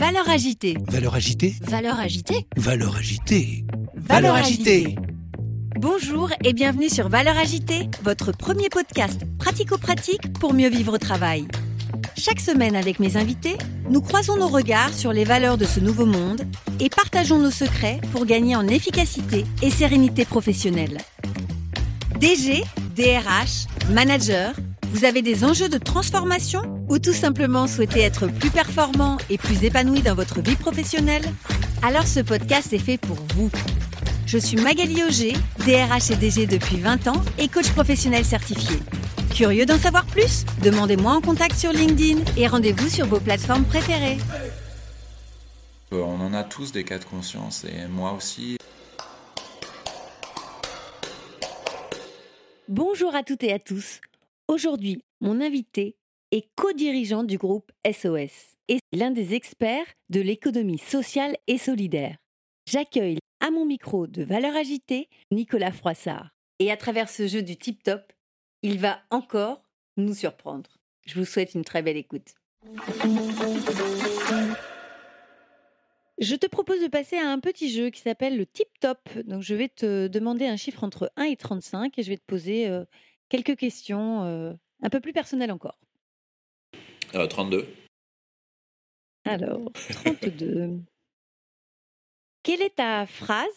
Valeur agitée. Valeur agitée Valeur agitée Valeur agitée Valeur agitée. Bonjour et bienvenue sur Valeur agitée, votre premier podcast pratico-pratique pour mieux vivre au travail. Chaque semaine avec mes invités, nous croisons nos regards sur les valeurs de ce nouveau monde et partageons nos secrets pour gagner en efficacité et sérénité professionnelle. DG, DRH, manager, vous avez des enjeux de transformation ou tout simplement souhaitez être plus performant et plus épanoui dans votre vie professionnelle Alors ce podcast est fait pour vous. Je suis Magali Auger, DRH et DG depuis 20 ans et coach professionnel certifié. Curieux d'en savoir plus? Demandez-moi en contact sur LinkedIn et rendez-vous sur vos plateformes préférées. Euh, On en a tous des cas de conscience et moi aussi. Bonjour à toutes et à tous. Aujourd'hui, mon invité est co-dirigeant du groupe SOS et l'un des experts de l'économie sociale et solidaire. J'accueille à mon micro de Valeur Agitée Nicolas Froissart. Et à travers ce jeu du tip-top, il va encore nous surprendre. Je vous souhaite une très belle écoute. Je te propose de passer à un petit jeu qui s'appelle le tip-top. Donc je vais te demander un chiffre entre 1 et 35 et je vais te poser euh, quelques questions euh, un peu plus personnelles encore. Euh, 32. Alors, 32. Quelle est ta phrase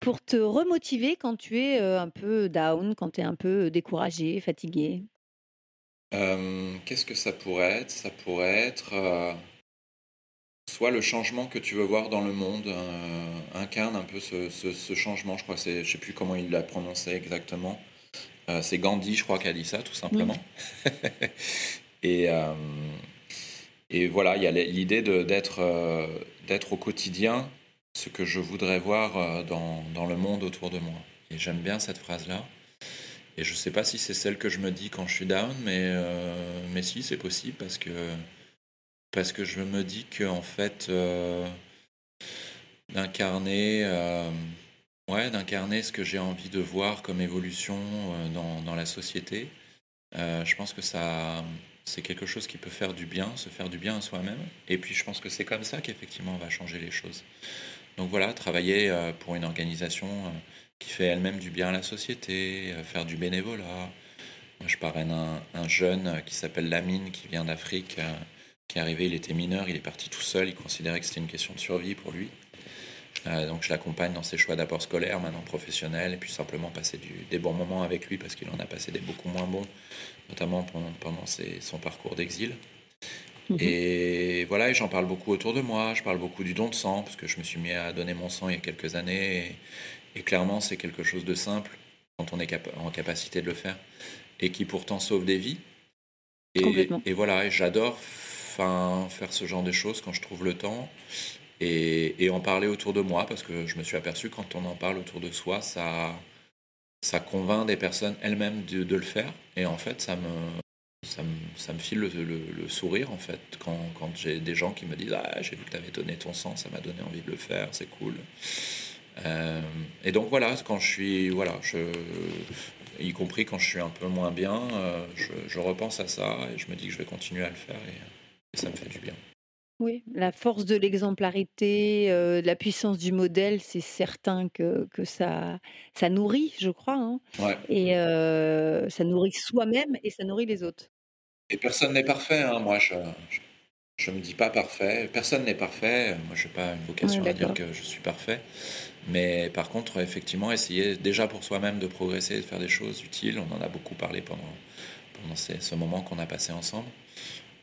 pour te remotiver quand tu es euh, un peu down, quand tu es un peu découragé, fatigué? Euh, Qu'est-ce que ça pourrait être? Ça pourrait être euh, soit le changement que tu veux voir dans le monde euh, incarne un peu ce, ce- ce changement. Je crois que c'est, je sais plus comment il l'a prononcé exactement. Euh, c'est Gandhi, je crois, qui a dit ça, tout simplement. et, euh, et voilà, il y a l'idée euh, d'être au quotidien ce que je voudrais voir euh, dans, dans le monde autour de moi. Et j'aime bien cette phrase-là. Et je sais pas si c'est celle que je me dis quand je suis down, mais, mais si, c'est possible parce que, parce que je me dis que en fait, d'incarner ouais, d'incarner ce que j'ai envie de voir comme évolution dans, dans la société, je pense que ça, c'est quelque chose qui peut faire du bien, se faire du bien à soi-même. Et puis je pense que c'est comme ça qu'effectivement on va changer les choses. Donc voilà, travailler euh, pour une organisation euh, qui fait elle-même du bien à la société, euh, faire du bénévolat. Moi, je parraine un, un jeune qui s'appelle Lamine, qui vient d'Afrique, qui est arrivé, il était mineur, il est parti tout seul, il considérait que c'était une question de survie pour lui. Euh, donc je l'accompagne dans ses choix d'apport scolaire, maintenant professionnel, et puis simplement passer du- des bons moments avec lui, parce qu'il en a passé des beaucoup moins bons, notamment pendant, pendant ses- son parcours d'exil. Mhm. Et voilà, et j'en parle beaucoup autour de moi. Je parle beaucoup du don de sang, parce que je me suis mis à donner mon sang il y a quelques années. Et, et clairement, c'est quelque chose de simple quand on est en capacité de le faire, et qui pourtant sauve des vies. Et, et voilà, j'adore faire ce genre de choses quand je trouve le temps. Et, en parler autour de moi, parce que je me suis aperçu quand on en parle autour de soi, ça, ça convainc des personnes elles-mêmes de, le faire. Et en fait, ça me, ça me, ça me file le, sourire, en fait, quand, quand j'ai des gens qui me disent Ah, j'ai vu que tu avais donné ton sang, ça m'a donné envie de le faire, c'est cool. Euh, et donc voilà, quand je suis, voilà, je, y compris quand je suis un peu moins bien, euh, je, repense à ça et je me dis que je vais continuer à le faire et ça me fait du bien. Oui, la force de l'exemplarité, la puissance du modèle, c'est certain que, que ça, ça nourrit, je crois. hein. Ouais. Et ça nourrit soi-même et ça nourrit les autres. Et personne n'est parfait, hein. moi je, je, je me dis pas parfait, personne n'est parfait, moi je n'ai pas une vocation à dire d'accord. que je suis parfait, mais par contre effectivement essayer déjà pour soi-même de progresser, de faire des choses utiles, on en a beaucoup parlé pendant, pendant ces- ce moment qu'on a passé ensemble,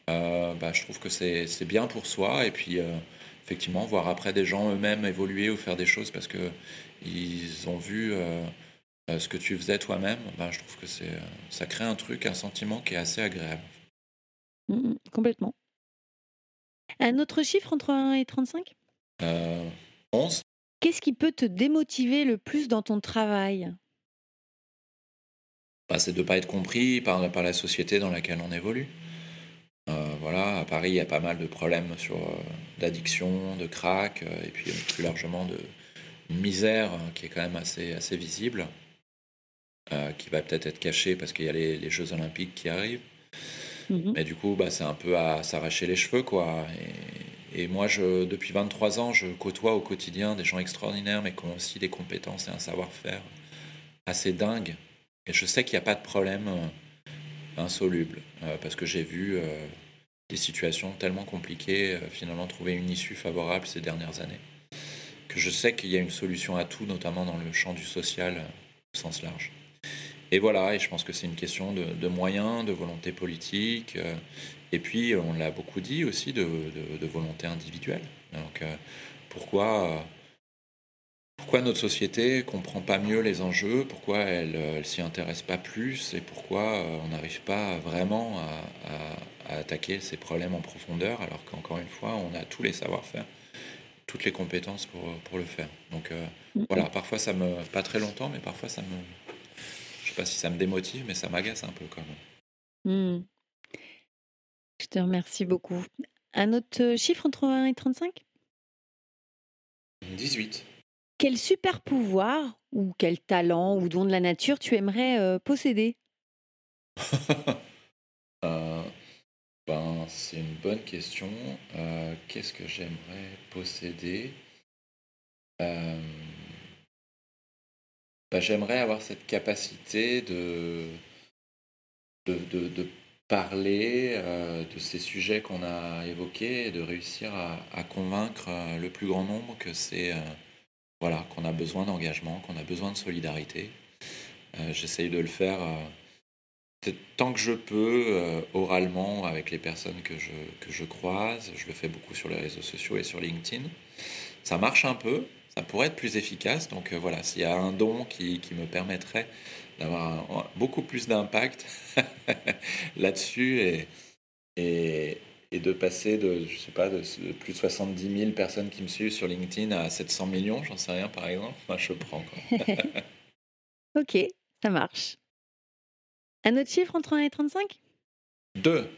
bah, je trouve que c'est bien pour soi et puis euh, effectivement voir après des gens eux-mêmes évoluer ou faire des choses parce que ils ont vu euh, euh, ce que tu faisais toi-même, bah, je trouve que euh, ça crée un truc, un sentiment qui est assez agréable. Mm, mm, complètement. Un autre chiffre entre 1 et 35 Euh, 11. Qu'est-ce qui peut te démotiver le plus dans ton travail? Bah, c'est de ne pas être compris par, par la société dans laquelle on évolue. Voilà, à Paris, il y a pas mal de problèmes sur euh, d'addiction, de crack, euh, et puis euh, plus largement de misère euh, qui est quand même assez, assez visible, qui va peut-être être cachée parce qu'il y a les, les Jeux Olympiques qui arrivent. Mhm. Mais du coup, bah, c'est un peu à s'arracher les cheveux, quoi. et, moi, je, depuis 23 ans, je côtoie au quotidien des gens extraordinaires, mais qui ont aussi des compétences et un savoir-faire assez dingue. Et je sais qu'il n'y a pas de problème insoluble, parce que j'ai vu des situations tellement compliquées, finalement trouver une issue favorable ces dernières années, que je sais qu'il y a une solution à tout, notamment dans le champ du social au sens large. Et voilà, et je pense que c'est une question de, moyens, de volonté politique, euh, et puis on l'a beaucoup dit aussi, de, volonté individuelle. Donc euh, pourquoi, pourquoi notre société comprend pas mieux les enjeux, pourquoi elle, elle s'y intéresse pas plus, et pourquoi euh, on n'arrive pas vraiment à, attaquer ces problèmes en profondeur, alors qu'encore une fois, on a tous les savoir-faire toutes les compétences pour, pour le faire. Donc voilà, parfois ça me... Pas très longtemps, mais parfois ça me, sais pas si ça me démotive, mais ça m'agace un peu quand même. Mmh. Je te remercie beaucoup. Un autre chiffre entre 1 et 35 18. Quel super pouvoir ou quel talent ou don de la nature tu aimerais posséder? Euh, ben, C'est une bonne question. Euh, qu'est-ce que j'aimerais posséder? Euh, bah, j'aimerais avoir cette capacité de, de, parler euh, de ces sujets qu'on a évoqués et de réussir à, convaincre le plus grand nombre que c'est voilà qu'on a besoin d'engagement, qu'on a besoin de solidarité. J'essaye de le faire tant que je peux oralement avec les personnes que je, que je croise. Je le fais beaucoup sur les réseaux sociaux et sur LinkedIn. Ça marche un peu, ça pourrait être plus efficace. Donc euh, voilà, s'il y a un don qui, qui me permettrait d'avoir beaucoup plus d'impact là-dessus et, et, et, de passer de, je sais pas, de, plus de 70 000 personnes qui me suivent sur LinkedIn à 700 millions, j'en sais rien par exemple, moi je prends. ok, ça marche. Un autre chiffre entre 1 et 35 2.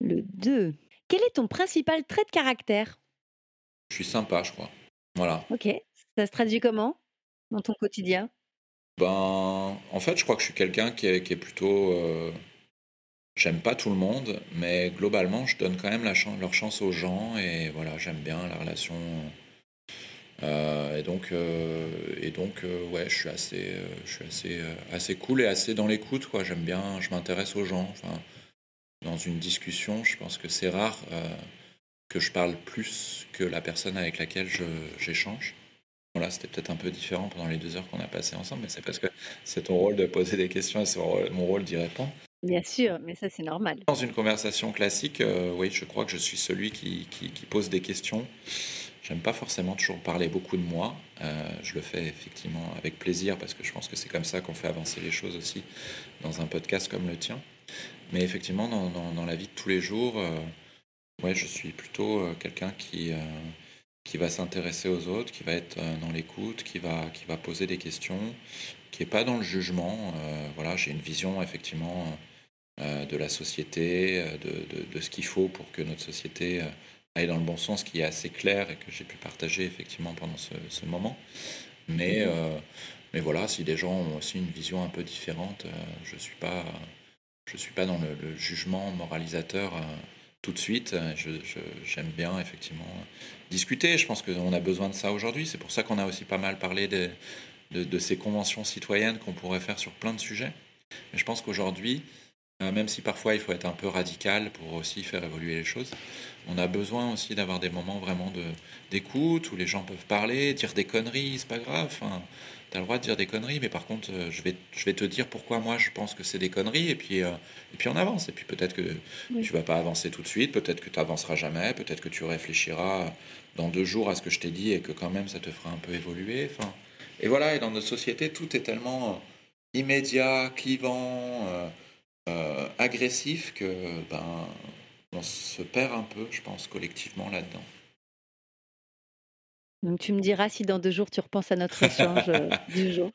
Le 2. Quel est ton principal trait de caractère? Je suis sympa, je crois. Voilà. Ok. Ça se traduit comment? Dans ton quotidien? Ben, en fait, je crois que je suis quelqu'un qui est, plutôt. Euh, j'aime pas tout le monde, mais globalement, je donne quand même la chance, leur chance aux gens et voilà, j'aime bien la relation. Euh, et donc, euh, et donc ouais, je suis assez, je suis assez, assez cool et assez dans l'écoute. Quoi. J'aime bien, je m'intéresse aux gens. Enfin, dans une discussion, je pense que c'est rare que je parle plus que la personne avec laquelle j'échange. Voilà, c'était peut-être un peu différent pendant les deux heures qu'on a passées ensemble, mais c'est parce que c'est ton rôle de poser des questions et c'est mon rôle d'y répondre. Bien sûr, mais ça c'est normal. Dans une conversation classique, euh, oui, je crois que je suis celui qui, qui, pose des questions. J'aime pas forcément toujours parler beaucoup de moi. Euh, je le fais effectivement avec plaisir parce que je pense que c'est comme ça qu'on fait avancer les choses aussi dans un podcast comme le tien. Mais effectivement, dans, dans, la vie de tous les jours, euh, ouais, je suis plutôt quelqu'un qui qui va s'intéresser aux autres, qui va être euh, dans l'écoute, qui va, qui va poser des questions, qui n'est pas dans le jugement. Euh, voilà, j'ai une vision effectivement euh, de la société, de, de, ce qu'il faut pour que notre société aille dans le bon sens, qui est assez clair et que j'ai pu partager effectivement pendant ce, ce moment. Mais, mais voilà, si des gens ont aussi une vision un peu différente, je ne suis, pas, je suis pas dans le, le jugement moralisateur tout de suite. J'aime bien effectivement discuter. Je pense qu'on a besoin de ça aujourd'hui. C'est pour ça qu'on a aussi pas mal parlé de, de, ces conventions citoyennes qu'on pourrait faire sur plein de sujets. Mais je pense qu'aujourd'hui, euh, même si parfois il faut être un peu radical pour aussi faire évoluer les choses, on a besoin aussi d'avoir des moments vraiment d'écoute où les gens peuvent parler, dire des conneries, c'est pas grave. Enfin, tu as le droit de dire des conneries, mais par contre, euh, je vais, je vais te dire pourquoi moi je pense que c'est des conneries, et puis, euh, et puis on avance. Et puis peut-être que tu vas pas avancer tout de suite, peut-être que tu avanceras jamais, peut-être que tu réfléchiras dans deux jours à ce que je t'ai dit et que quand même ça te fera un peu évoluer. Enfin, et voilà, et dans notre société, tout est tellement euh, immédiat, clivant, agressif que ben, on se perd un peu, je pense, collectivement là-dedans. Donc tu me diras si dans deux jours tu repenses à notre échange euh, du jour.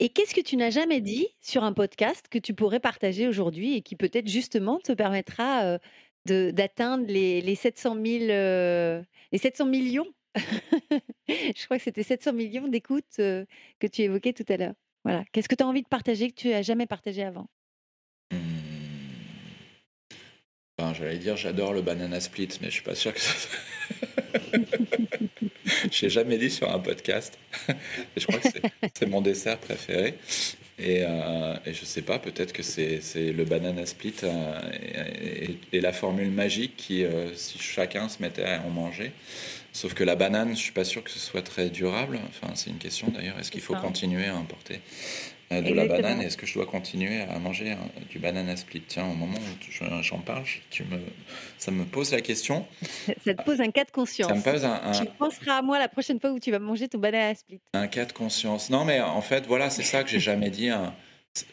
Et qu'est-ce que tu n'as jamais dit sur un podcast que tu pourrais partager aujourd'hui et qui peut-être justement te permettra euh, de, d'atteindre les, les 700 euh, les 700 millions? Je crois que c'était 700 millions d'écoutes que tu évoquais tout à l'heure. Voilà. Qu'est-ce que tu as envie de partager que tu n'as jamais partagé avant mmh. J'allais dire j'adore le banana split, mais je suis pas sûr que ça... J'ai jamais dit sur un podcast. je crois que c'est mon dessert préféré. Et, euh, et, je sais pas, peut-être que c'est le banana split euh, et, la formule magique qui, euh, si chacun se mettait à en manger. Sauf que la banane, je suis pas sûr que ce soit très durable. Enfin, c'est une question d'ailleurs. Est-ce qu'il faut continuer à importer? Euh, de la banane Est-ce que je dois continuer à manger du banana split? Tiens, au moment où j'en parle, tu me, ça me pose la question. Ça te pose un cas de conscience. Ça me pose un, Tu penseras à moi la prochaine fois où tu vas manger ton banana split. Un cas de conscience. Non, mais en fait, voilà, c'est ça que j'ai jamais dit. Hein.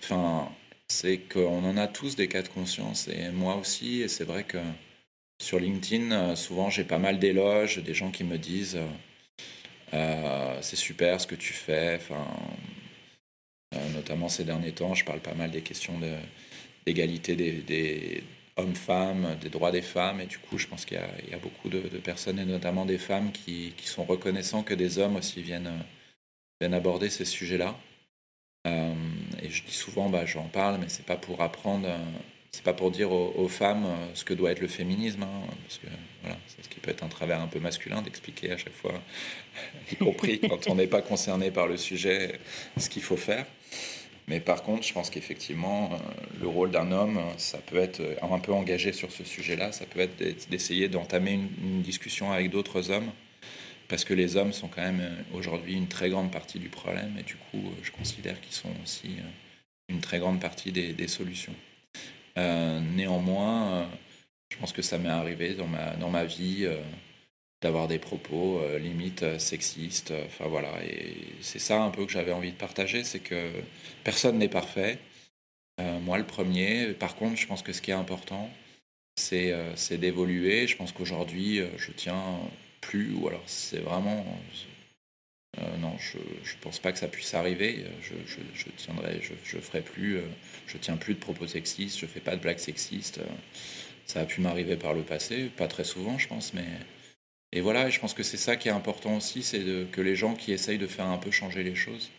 Enfin, c'est qu'on en a tous des cas de conscience, et moi aussi. Et c'est vrai que sur LinkedIn, euh, souvent, j'ai pas mal d'éloges, des gens qui me disent. Euh, c'est super ce que tu fais. Enfin, notamment ces derniers temps, je parle pas mal des questions d'égalité des, hommes-femmes, des droits des femmes. Et du coup, je pense qu'il y, a beaucoup de, personnes, et notamment des femmes, qui, sont reconnaissants que des hommes aussi viennent, aborder ces sujets-là. Euh, et je dis souvent, bah, j'en parle, mais c'est pas pour apprendre, c'est pas pour dire aux, femmes ce que doit être le féminisme, hein, parce que voilà, c'est ce qui peut être un travers un peu masculin d'expliquer à chaque fois, y compris quand on n'est pas concerné par le sujet, ce qu'il faut faire. Mais par contre, je pense qu'effectivement, euh, le rôle d'un homme, ça peut être euh, un peu engagé sur ce sujet-là, ça peut être d'essayer d'entamer une, discussion avec d'autres hommes, parce que les hommes sont quand même euh, aujourd'hui une très grande partie du problème, et du coup, je considère qu'ils sont aussi une très grande partie des, solutions. Néanmoins, je pense que ça m'est arrivé dans ma, dans ma vie d'avoir des propos euh, limite euh, sexistes. Euh, enfin voilà, et c'est ça un peu que j'avais envie de partager, c'est que personne n'est parfait. moi le premier. Par contre, je pense que ce qui est important, c'est c'est d'évoluer. Je pense qu'aujourd'hui, je tiens plus, ou alors c'est vraiment... non, je ne pense pas que ça puisse arriver. Je, tiendrai, je, ferai plus, je tiens plus de propos sexistes, je fais pas de blagues sexistes. Ça a pu m'arriver par le passé, pas très souvent, je pense, mais et voilà, je pense que c'est ça qui est important aussi, c'est que les gens qui essayent de faire un peu changer les choses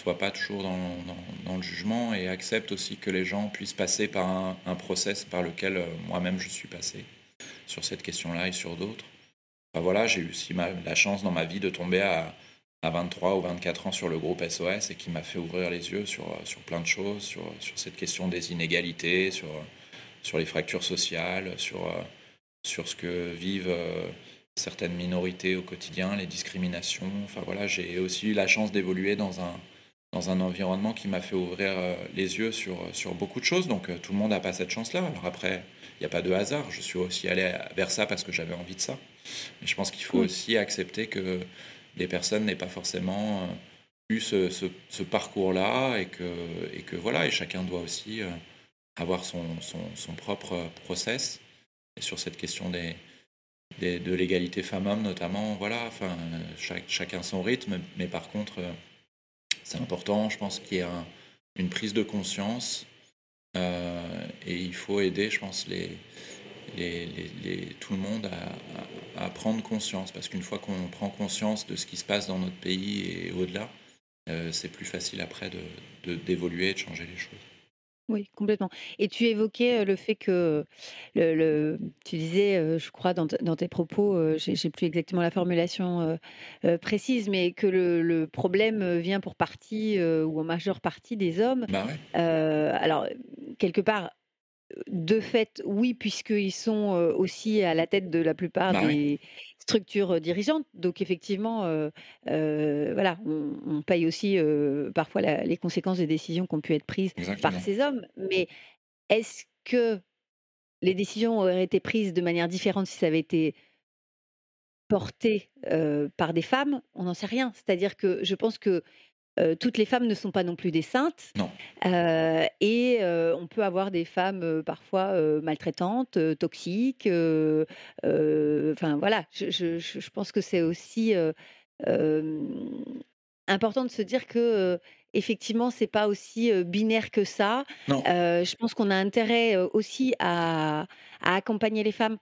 soient pas toujours dans, le jugement et acceptent aussi que les gens puissent passer par un, process par lequel euh, moi-même je suis passé sur cette question-là et sur d'autres. voilà, j'ai eu aussi la chance dans ma vie de tomber à, 23 ou 24 ans sur le groupe SOS et qui m'a fait ouvrir les yeux sur, sur plein de choses, sur, sur cette question des inégalités, sur, sur les fractures sociales, sur, sur ce que vivent euh, certaines minorités au quotidien, les discriminations. Enfin voilà, j'ai aussi eu la chance d'évoluer dans un, dans un environnement qui m'a fait ouvrir euh, les yeux sur, sur beaucoup de choses. Donc euh, tout le monde n'a pas cette chance-là. Alors après, il n'y a pas de hasard. Je suis aussi allé vers ça parce que j'avais envie de ça. Mais je pense qu'il faut aussi accepter que les personnes n'aient pas forcément euh, eu ce, parcours-là et que, et que voilà, et chacun doit aussi avoir son, son, propre process. Et sur cette question des, de l'égalité femmes-hommes notamment. Voilà, enfin, chacun son rythme, mais par contre, euh, c'est important, je pense, qu'il y ait une prise de conscience euh, et il faut aider, je pense, les, les, tout le monde à, prendre conscience, parce qu'une fois qu'on prend conscience de ce qui se passe dans notre pays et au-delà, euh, c'est plus facile après d'évoluer de, et de changer les choses. Oui, complètement. Et tu évoquais le fait que le, tu disais, je crois, dans, tes propos, je j'ai plus exactement la formulation précise, mais que le, problème vient pour partie ou en majeure partie des hommes. Bah alors, quelque part, de fait, oui, puisqu'ils sont aussi à la tête de la plupart bah des structures dirigeantes. Donc, effectivement, voilà, on, paye aussi parfois les conséquences des décisions qui ont pu être prises par ces hommes. Mais est-ce que les décisions auraient été prises de manière différente si ça avait été porté par des femmes? On n'en sait rien. C'est-à-dire que je pense que toutes les femmes ne sont pas non plus des saintes. Non. et on peut avoir des femmes parfois maltraitantes, toxiques. Enfin voilà, je, pense que c'est aussi important de se dire que effectivement c'est pas aussi binaire que ça. je pense qu'on a intérêt aussi à, à accompagner les femmes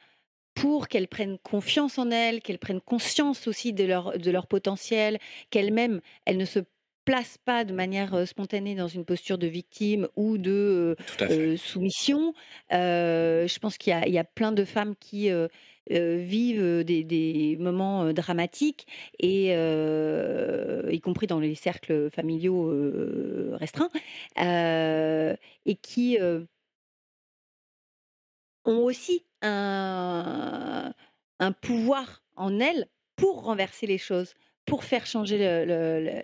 pour qu'elles prennent confiance en elles, qu'elles prennent conscience aussi de leur, de leur potentiel, qu'elles-mêmes, elles ne se place pas de manière spontanée dans une posture de victime ou de soumission. je pense qu'il y, a plein de femmes qui vivent des, moments dramatiques et y compris dans les cercles familiaux restreints et qui ont aussi un, un pouvoir en elles pour renverser les choses pour faire changer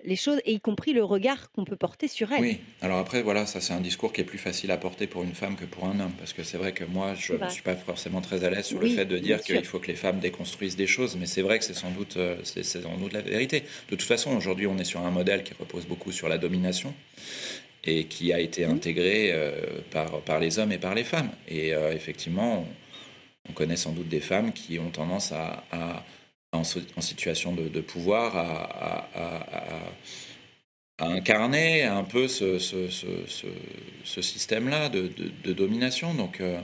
les choses, et y compris le regard qu'on peut porter sur elle. Oui, alors après, voilà, ça c'est un discours qui est plus facile à porter pour une femme que pour un homme, parce que c'est vrai que moi, je ne suis pas forcément très à l'aise sur le fait de dire qu'il faut que les femmes déconstruisent des choses, mais c'est vrai que c'est sans, doute, euh, c'est sans doute la vérité. De toute façon, aujourd'hui, on est sur un modèle qui repose beaucoup sur la domination et qui a été mmh. intégré euh, par, par les hommes et par les femmes. Et euh, effectivement, on, connaît sans doute des femmes qui ont tendance à en, situation de, pouvoir à, incarner un peu ce, système-là de, domination. Donc, euh,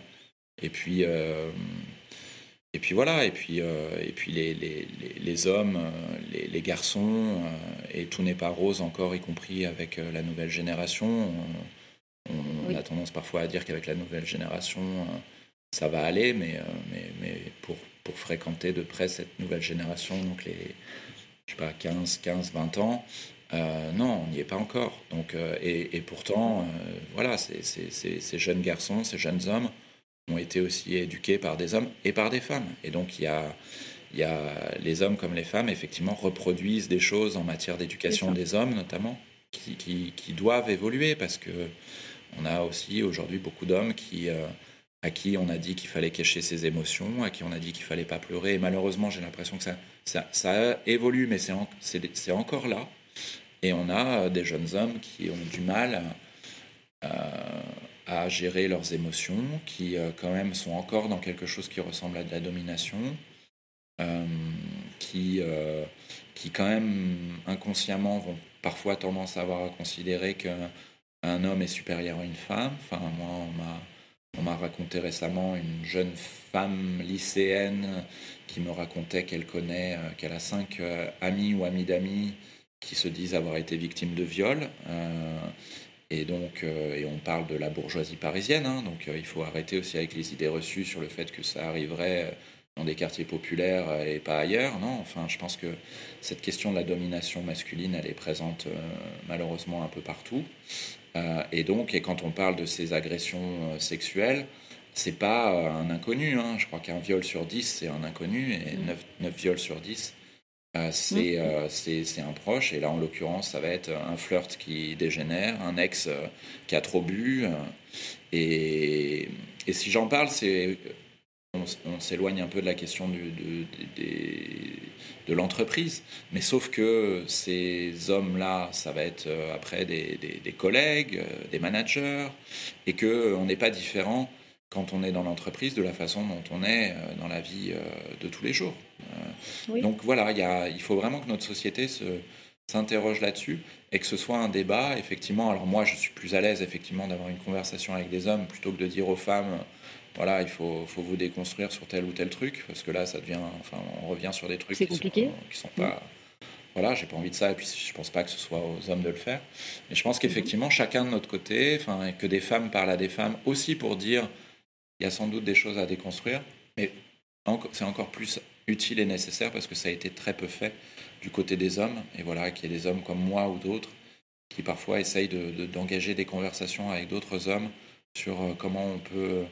et puis. Euh, et puis voilà, et puis, euh, et puis les, les, hommes, les, garçons, et tout n'est pas rose encore, y compris avec la nouvelle génération. On, a tendance parfois à dire qu'avec la nouvelle génération, ça va aller, mais, mais, mais pour, pour fréquenter de près cette nouvelle génération, donc les je sais pas, 15, 15, 20 ans. Euh, non, on n'y est pas encore. Donc, euh, et, pourtant, euh, voilà, ces jeunes garçons, ces jeunes hommes ont été aussi éduqués par des hommes et par des femmes. Et donc, il y a, y a les hommes comme les femmes, effectivement, reproduisent des choses en matière d'éducation des hommes, notamment, qui, qui, qui, doivent évoluer parce que on a aussi aujourd'hui beaucoup d'hommes qui à qui on a dit qu'il fallait cacher ses émotions, à qui on a dit qu'il fallait pas pleurer. Et malheureusement, j'ai l'impression que ça, ça, évolue, mais c'est encore là. Et on a euh, des jeunes hommes qui ont du mal euh, à gérer leurs émotions, qui euh, quand même sont encore dans quelque chose qui ressemble à de la domination, qui, qui quand même inconsciemment vont parfois tendance à avoir à considérer qu'un homme est supérieur à une femme. Enfin, moi, on m'a on m'a raconté récemment une jeune femme lycéenne qui me racontait qu'elle connaît, euh, qu'elle a cinq euh, amis ou amis d'amis qui se disent avoir été victimes de viol. Euh, et donc, et on parle de la bourgeoisie parisienne, hein, donc il faut arrêter aussi avec les idées reçues sur le fait que ça arriverait dans des quartiers populaires et pas ailleurs. Non, enfin, je pense que cette question de la domination masculine, elle est présente malheureusement un peu partout. Euh, et donc, et quand on parle de ces agressions euh, sexuelles, c'est pas euh, un inconnu. Hein. Je crois qu'un viol sur 10, c'est un inconnu, et 9, mm. 9 viols sur 10, mm. c'est un proche. Et là, en l'occurrence, ça va être un flirt qui dégénère, un ex qui a trop bu. Et, et si j'en parle, c'est on, s'éloigne un peu de la question du, de, l'entreprise. Mais sauf que ces hommes-là, ça va être euh, après des, collègues, euh, des managers, et qu'on n'est pas différent quand on est dans l'entreprise de la façon dont on est euh, dans la vie de tous les jours. Donc voilà, y il faut vraiment que notre société s'interroge là-dessus et que ce soit un débat, effectivement. Alors moi, je suis plus à l'aise, effectivement, d'avoir une conversation avec des hommes plutôt que de dire aux femmes voilà, il faut, faut, vous déconstruire sur tel ou tel truc, parce que là, ça devient, enfin, on revient sur des trucs qui compliqué. Sont, qui sont pas. Voilà, j'ai pas envie de ça, et puis je pense pas que ce soit aux hommes de le faire. Mais je pense qu'effectivement, chacun de notre côté, enfin, que des femmes parlent à des femmes aussi pour dire, il y a sans doute des choses à déconstruire, mais c'est encore plus utile et nécessaire parce que ça a été très peu fait du côté des hommes, et voilà, qu'il y ait des hommes comme moi ou d'autres qui parfois essayent d'engager de, des conversations avec d'autres hommes sur euh, comment on peut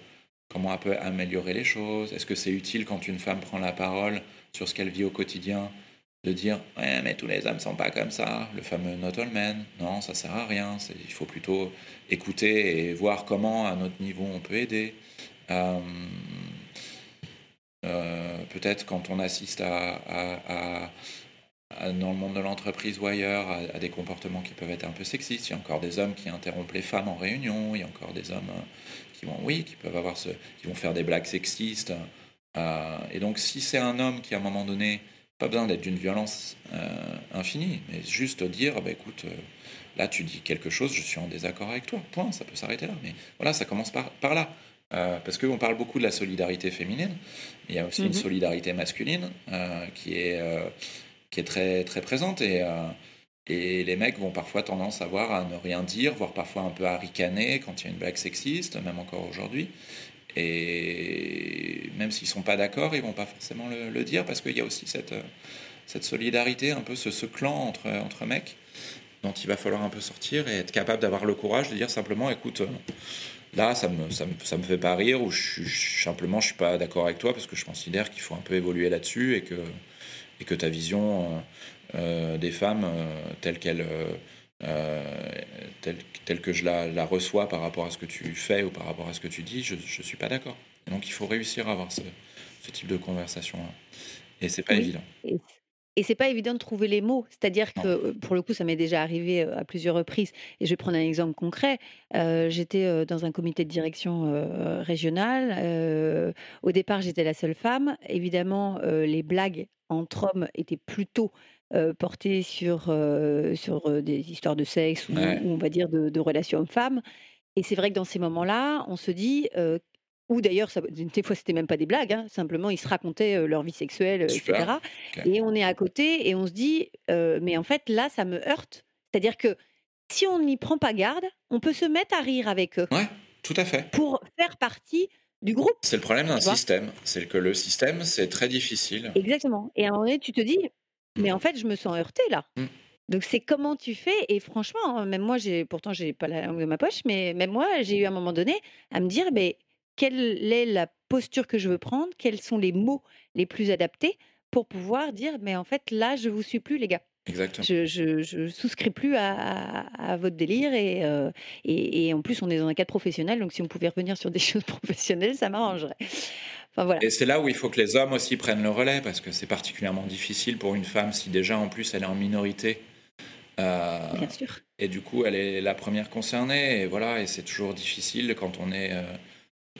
Comment elle peut améliorer les choses? Est-ce que c'est utile quand une femme prend la parole sur ce qu'elle vit au quotidien de dire ouais mais tous les hommes sont pas comme ça le fameux not all men non ça sert à rien. Il faut plutôt écouter et voir comment à notre niveau on peut aider. Euh, euh, peut-être quand on assiste à, dans le monde de l'entreprise ou ailleurs à, des comportements qui peuvent être un peu sexistes. Il y a encore des hommes qui interrompent les femmes en réunion. Il y a encore des hommes qui vont, oui, qui peuvent avoir ce, qui vont faire des blagues sexistes. Euh, et donc, si c'est un homme qui, à un moment donné, pas besoin d'être d'une violence euh, infinie, mais juste dire, bah, écoute, euh, là, tu dis quelque chose, je suis en désaccord avec toi. Point, ça peut s'arrêter là. Mais voilà, ça commence par, par là. parce qu'on parle beaucoup de la solidarité féminine, il y a aussi une mhm. solidarité masculine qui, est, qui est très, très présente. Et, et les mecs vont parfois tendance à avoir à ne rien dire, voire parfois un peu à ricaner quand il y a une blague sexiste, même encore aujourd'hui. et même s'ils sont pas d'accord, ils vont pas forcément le, dire parce qu'il y a aussi cette, cette solidarité, un peu ce, ce, clan entre, entre mecs dont il va falloir un peu sortir et être capable d'avoir le courage de dire simplement écoute, là ça me, ça me, ça me fait pas rire ou je, je, simplement je suis pas d'accord avec toi parce que je considère qu'il faut un peu évoluer là-dessus et que, et que ta vision euh, euh, des femmes euh, telle qu'elle. telle, telle, que je la, la, reçois par rapport à ce que tu fais ou par rapport à ce que tu dis, je ne suis pas d'accord. Donc il faut réussir à avoir ce, ce type de conversation. -là. Et c'est pas oui. évident. Et et c'est pas évident de trouver les mots. C'est-à-dire que, pour le coup, ça m'est déjà arrivé à plusieurs reprises. Et je vais prendre un exemple concret. Euh, j'étais dans un comité de direction euh, régional. Euh, au départ, j'étais la seule femme. Évidemment, les blagues entre hommes étaient plutôt portées sur, sur des histoires de sexe ou, Ouais. ou on va dire de, de relations hommes-femmes. Et c'est vrai que dans ces moments-là, on se dit, ou d'ailleurs, des fois, c'était même pas des blagues, hein, simplement, ils se racontaient euh, leur vie sexuelle, euh, etc. Et on est à côté et on se dit, euh, mais en fait, là, ça me heurte. C'est-à-dire que si on n'y prend pas garde, on peut se mettre à rire avec eux Ouais, tout à fait. pour faire partie du groupe, C'est le problème d'un système. C'est que le système, c'est très difficile. Exactement. Et à un moment donné, tu te dis, mais en fait, je me sens heurtée là. Mm. Donc c'est comment tu fais et franchement, hein, même moi, j'ai pourtant j'ai pas la langue de ma poche, mais même moi, j'ai eu à un moment donné à me dire, mais quelle est la posture que je veux prendre, quels sont les mots les plus adaptés pour pouvoir dire, mais en fait là, je vous suis plus, les gars. Exactement. Je, je, je souscris plus à, à- à votre délire et, euh, et, et en plus on est dans un cadre professionnel, donc si on pouvait revenir sur des choses professionnelles, ça m'arrangerait. Enfin voilà. Et c'est là où il faut que les hommes aussi prennent le relais, parce que c'est particulièrement difficile pour une femme si déjà en plus elle est en minorité. Euh, Bien sûr. et du coup, elle est la première concernée. Et voilà, et c'est toujours difficile quand on est euh,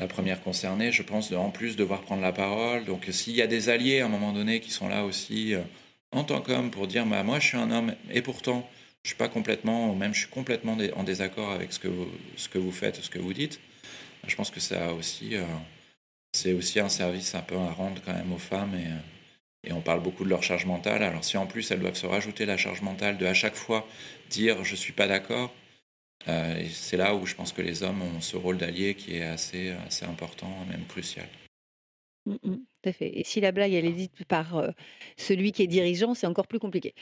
la première concernée, je pense, de, en plus devoir prendre la parole. Donc s'il y a des alliés à un moment donné qui sont là aussi en tant qu'homme pour dire, bah, moi je suis un homme et pourtant je suis pas complètement, même je suis complètement en désaccord avec ce que vous, ce que vous faites, ce que vous dites. Je pense que ça aussi, euh, c'est aussi un service un peu à rendre quand même aux femmes et, euh, et on parle beaucoup de leur charge mentale. Alors si en plus elles doivent se rajouter la charge mentale de à chaque fois dire je suis pas d'accord, euh, c'est là où je pense que les hommes ont ce rôle d'allié qui est assez, assez important, même crucial. Mm, mm, tout à fait. Et si la blague, elle est dite par euh, celui qui est dirigeant, c'est encore plus compliqué.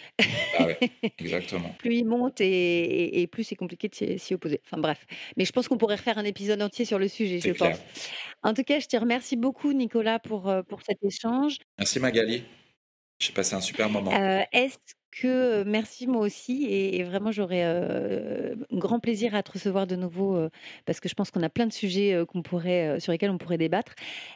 Ah ouais, exactement. plus il monte et, et- et plus c'est compliqué de s'y opposer. Enfin bref. Mais je pense qu'on pourrait refaire un épisode entier sur le sujet, je pense. En tout cas, je te remercie beaucoup, Nicolas, pour, euh, pour cet échange. Merci Magali. J'ai passé un super moment. Euh, Est-ce merci moi aussi, et, vraiment j'aurais euh, grand plaisir à te recevoir de nouveau euh, parce que je pense qu'on a plein de sujets euh, euh, sur lesquels on pourrait débattre.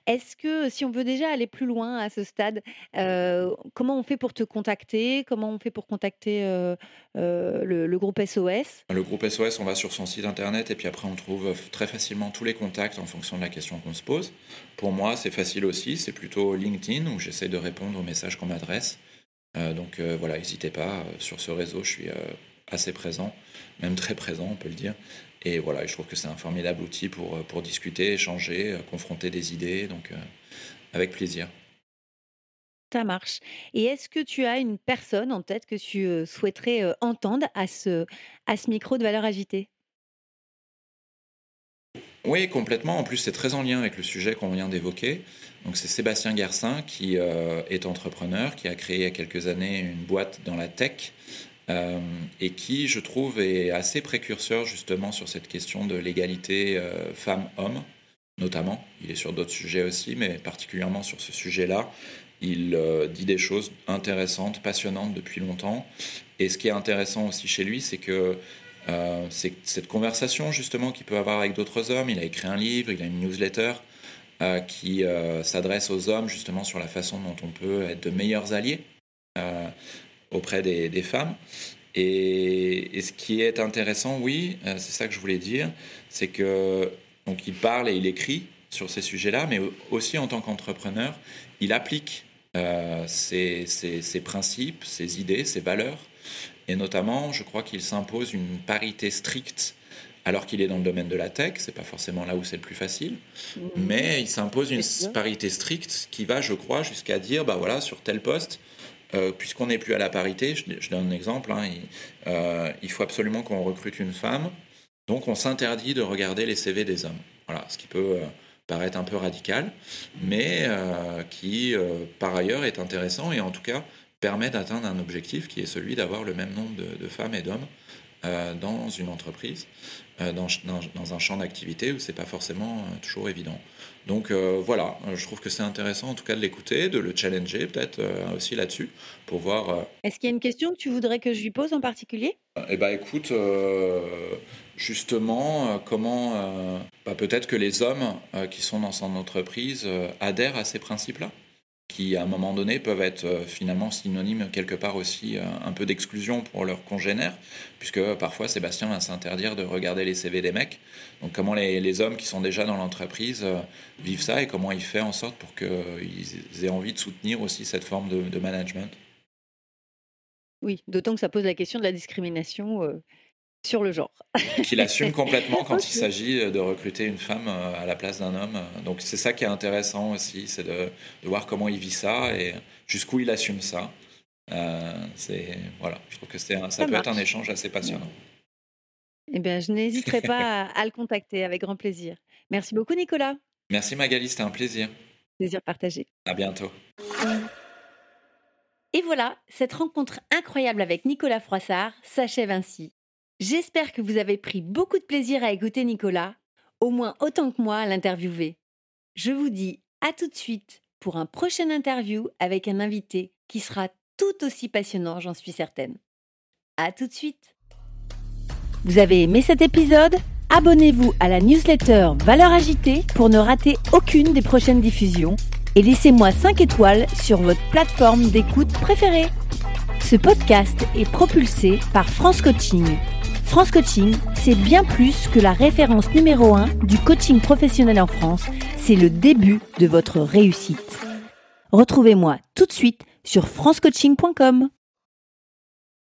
Est-ce que si on veut déjà aller plus loin à ce stade, euh, comment on fait pour te contacter? Comment on fait pour contacter euh, euh, le, le groupe SOS Le groupe SOS, on va sur son site internet et puis après on trouve très facilement tous les contacts en fonction de la question qu'on se pose. Pour moi, c'est facile aussi, c'est plutôt LinkedIn où j'essaie de répondre aux messages qu'on m'adresse. Euh, donc euh, voilà, n'hésitez pas, euh, sur ce réseau, je suis assez présent, même très présent, on peut le dire. Et voilà, je trouve que c'est un formidable outil pour, discuter, échanger, confronter des idées, donc avec plaisir. Ça marche. Et est-ce que tu as une personne en tête que tu souhaiterais entendre à ce, à ce micro de valeur agitée Oui, complètement. En plus, c'est très en lien avec le sujet qu'on vient d'évoquer. Donc, c'est Sébastien Garcin qui euh, est entrepreneur, qui a créé il y a quelques années une boîte dans la tech euh, et qui, je trouve, est assez précurseur justement sur cette question de l'égalité euh, femmes-hommes, notamment. Il est sur d'autres sujets aussi, mais particulièrement sur ce sujet-là. Il euh, dit des choses intéressantes, passionnantes depuis longtemps. Et ce qui est intéressant aussi chez lui, c'est que euh, c'est cette conversation justement qu'il peut avoir avec d'autres hommes. Il a écrit un livre, il a une newsletter euh, qui euh, s'adresse aux hommes justement sur la façon dont on peut être de meilleurs alliés auprès des, femmes. Et, ce qui est intéressant, oui, c'est ça que je voulais dire, c'est que donc il parle et il écrit sur ces sujets-là, mais aussi en tant qu'entrepreneur, il applique ses principes, ses idées, ses valeurs. Et notamment, je crois qu'il s'impose une parité stricte, alors qu'il est dans le domaine de la tech, c'est pas forcément là où c'est le plus facile, mais il s'impose une parité stricte qui va, je crois, jusqu'à dire, bah voilà, sur tel poste, euh, puisqu'on n'est plus à la parité, je, je donne un exemple, hein, il, euh, il faut absolument qu'on recrute une femme, donc on s'interdit de regarder les CV des hommes. Voilà, ce qui peut euh, paraître un peu radical, mais qui par ailleurs est intéressant et en tout cas permet d'atteindre un objectif qui est celui d'avoir le même nombre de, femmes et d'hommes dans une entreprise, dans, dans, un champ d'activité où c'est pas forcément toujours évident. Donc euh, voilà, je trouve que c'est intéressant en tout cas de l'écouter, de le challenger peut-être euh, aussi là-dessus pour voir. Euh, Est-ce qu'il y a une question que tu voudrais que je lui pose en particulier? Eh bien écoute, justement, comment bah, peut-être que les hommes qui sont dans son entreprise adhèrent à ces principes-là qui à un moment donné peuvent être euh, finalement synonymes quelque part aussi euh, un peu d'exclusion pour leurs congénères, puisque parfois Sébastien va s'interdire de regarder les CV des mecs. Donc comment les, hommes qui sont déjà dans l'entreprise euh, vivent ça et comment il fait en sorte pour qu'ils aient envie de soutenir aussi cette forme de, management? Oui, d'autant que ça pose la question de la discrimination sur le genre. Qu'il assume complètement quand il s'agit de recruter une femme euh, à la place d'un homme. Donc c'est ça qui est intéressant aussi, c'est de, voir comment il vit ça et jusqu'où il assume ça. Euh, c'est voilà, je trouve que c'est ça, peut être un échange assez passionnant. Eh bien, je n'hésiterai pas à, le contacter avec grand plaisir. Merci beaucoup, Nicolas. Merci Magali, c'était un plaisir. Plaisir partagé. À bientôt. Et voilà, cette rencontre incroyable avec Nicolas Froissart s'achève ainsi. J'espère que vous avez pris beaucoup de plaisir à écouter Nicolas, au moins autant que moi à l'interviewer. Je vous dis à tout de suite pour un prochain interview avec un invité qui sera tout aussi passionnant, j'en suis certaine. À tout de suite. Vous avez aimé cet épisode? Abonnez-vous à la newsletter Valeurs Agitée pour ne rater aucune des prochaines diffusions et laissez-moi 5 étoiles sur votre plateforme d'écoute préférée. Ce podcast est propulsé par France Coaching France Coaching, c'est bien plus que la référence numéro 1 du coaching professionnel en France, c'est le début de votre réussite. Retrouvez-moi tout de suite sur francecoaching.com.